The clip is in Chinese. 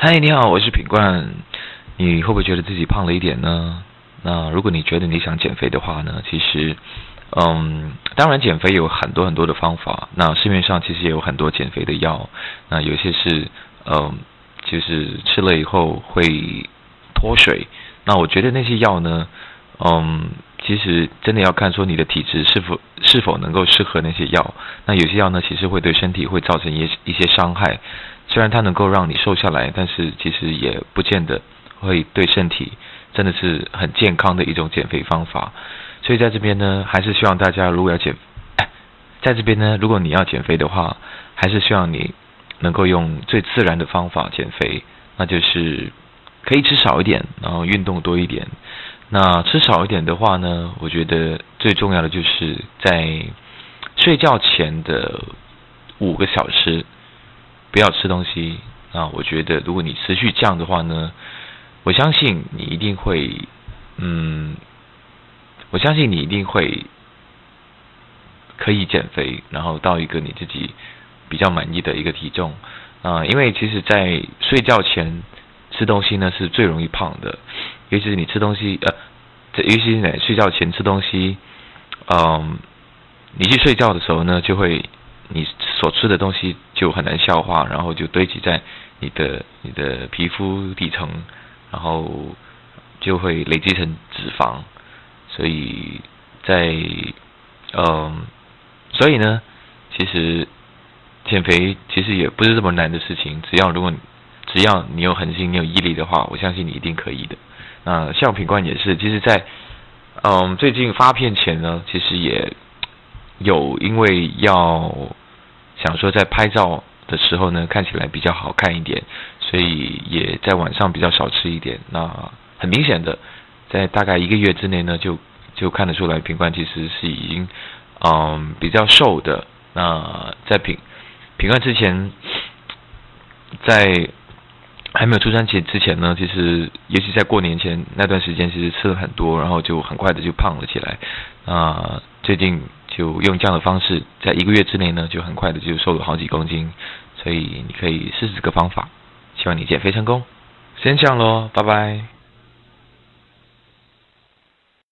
嗨，你好，我是品冠。你会不会觉得自己胖了一点呢？那如果你觉得你想减肥的话呢，其实，嗯，当然减肥有很多很多的方法。那市面上其实也有很多减肥的药。那有些是，嗯，就是吃了以后会脱水。那我觉得那些药呢，嗯，其实真的要看说你的体质是否是否能够适合那些药。那有些药呢，其实会对身体会造成一一些伤害。虽然它能够让你瘦下来，但是其实也不见得会对身体真的是很健康的一种减肥方法。所以在这边呢，还是希望大家如果要减，在这边呢，如果你要减肥的话，还是希望你能够用最自然的方法减肥，那就是可以吃少一点，然后运动多一点。那吃少一点的话呢，我觉得最重要的就是在睡觉前的五个小时。不要吃东西啊！我觉得，如果你持续降的话呢，我相信你一定会，嗯，我相信你一定会可以减肥，然后到一个你自己比较满意的一个体重啊。因为其实，在睡觉前吃东西呢，是最容易胖的，尤其是你吃东西呃，尤其是在睡觉前吃东西，嗯，你去睡觉的时候呢，就会。你所吃的东西就很难消化，然后就堆积在你的你的皮肤底层，然后就会累积成脂肪。所以在嗯，所以呢，其实减肥其实也不是这么难的事情。只要如果只要你有恒心，你有毅力的话，我相信你一定可以的。那像品冠也是，其实，在嗯最近发片前呢，其实也有因为要。想说在拍照的时候呢，看起来比较好看一点，所以也在晚上比较少吃一点。那很明显的，在大概一个月之内呢，就就看得出来，品冠其实是已经嗯比较瘦的。那在品品冠之前，在还没有出专辑之前呢，其实尤其在过年前那段时间，其实吃了很多，然后就很快的就胖了起来。那最近。就用这样的方式，在一个月之内呢，就很快的就瘦了好几公斤，所以你可以试试这个方法，希望你减肥成功。先这样喽，拜拜。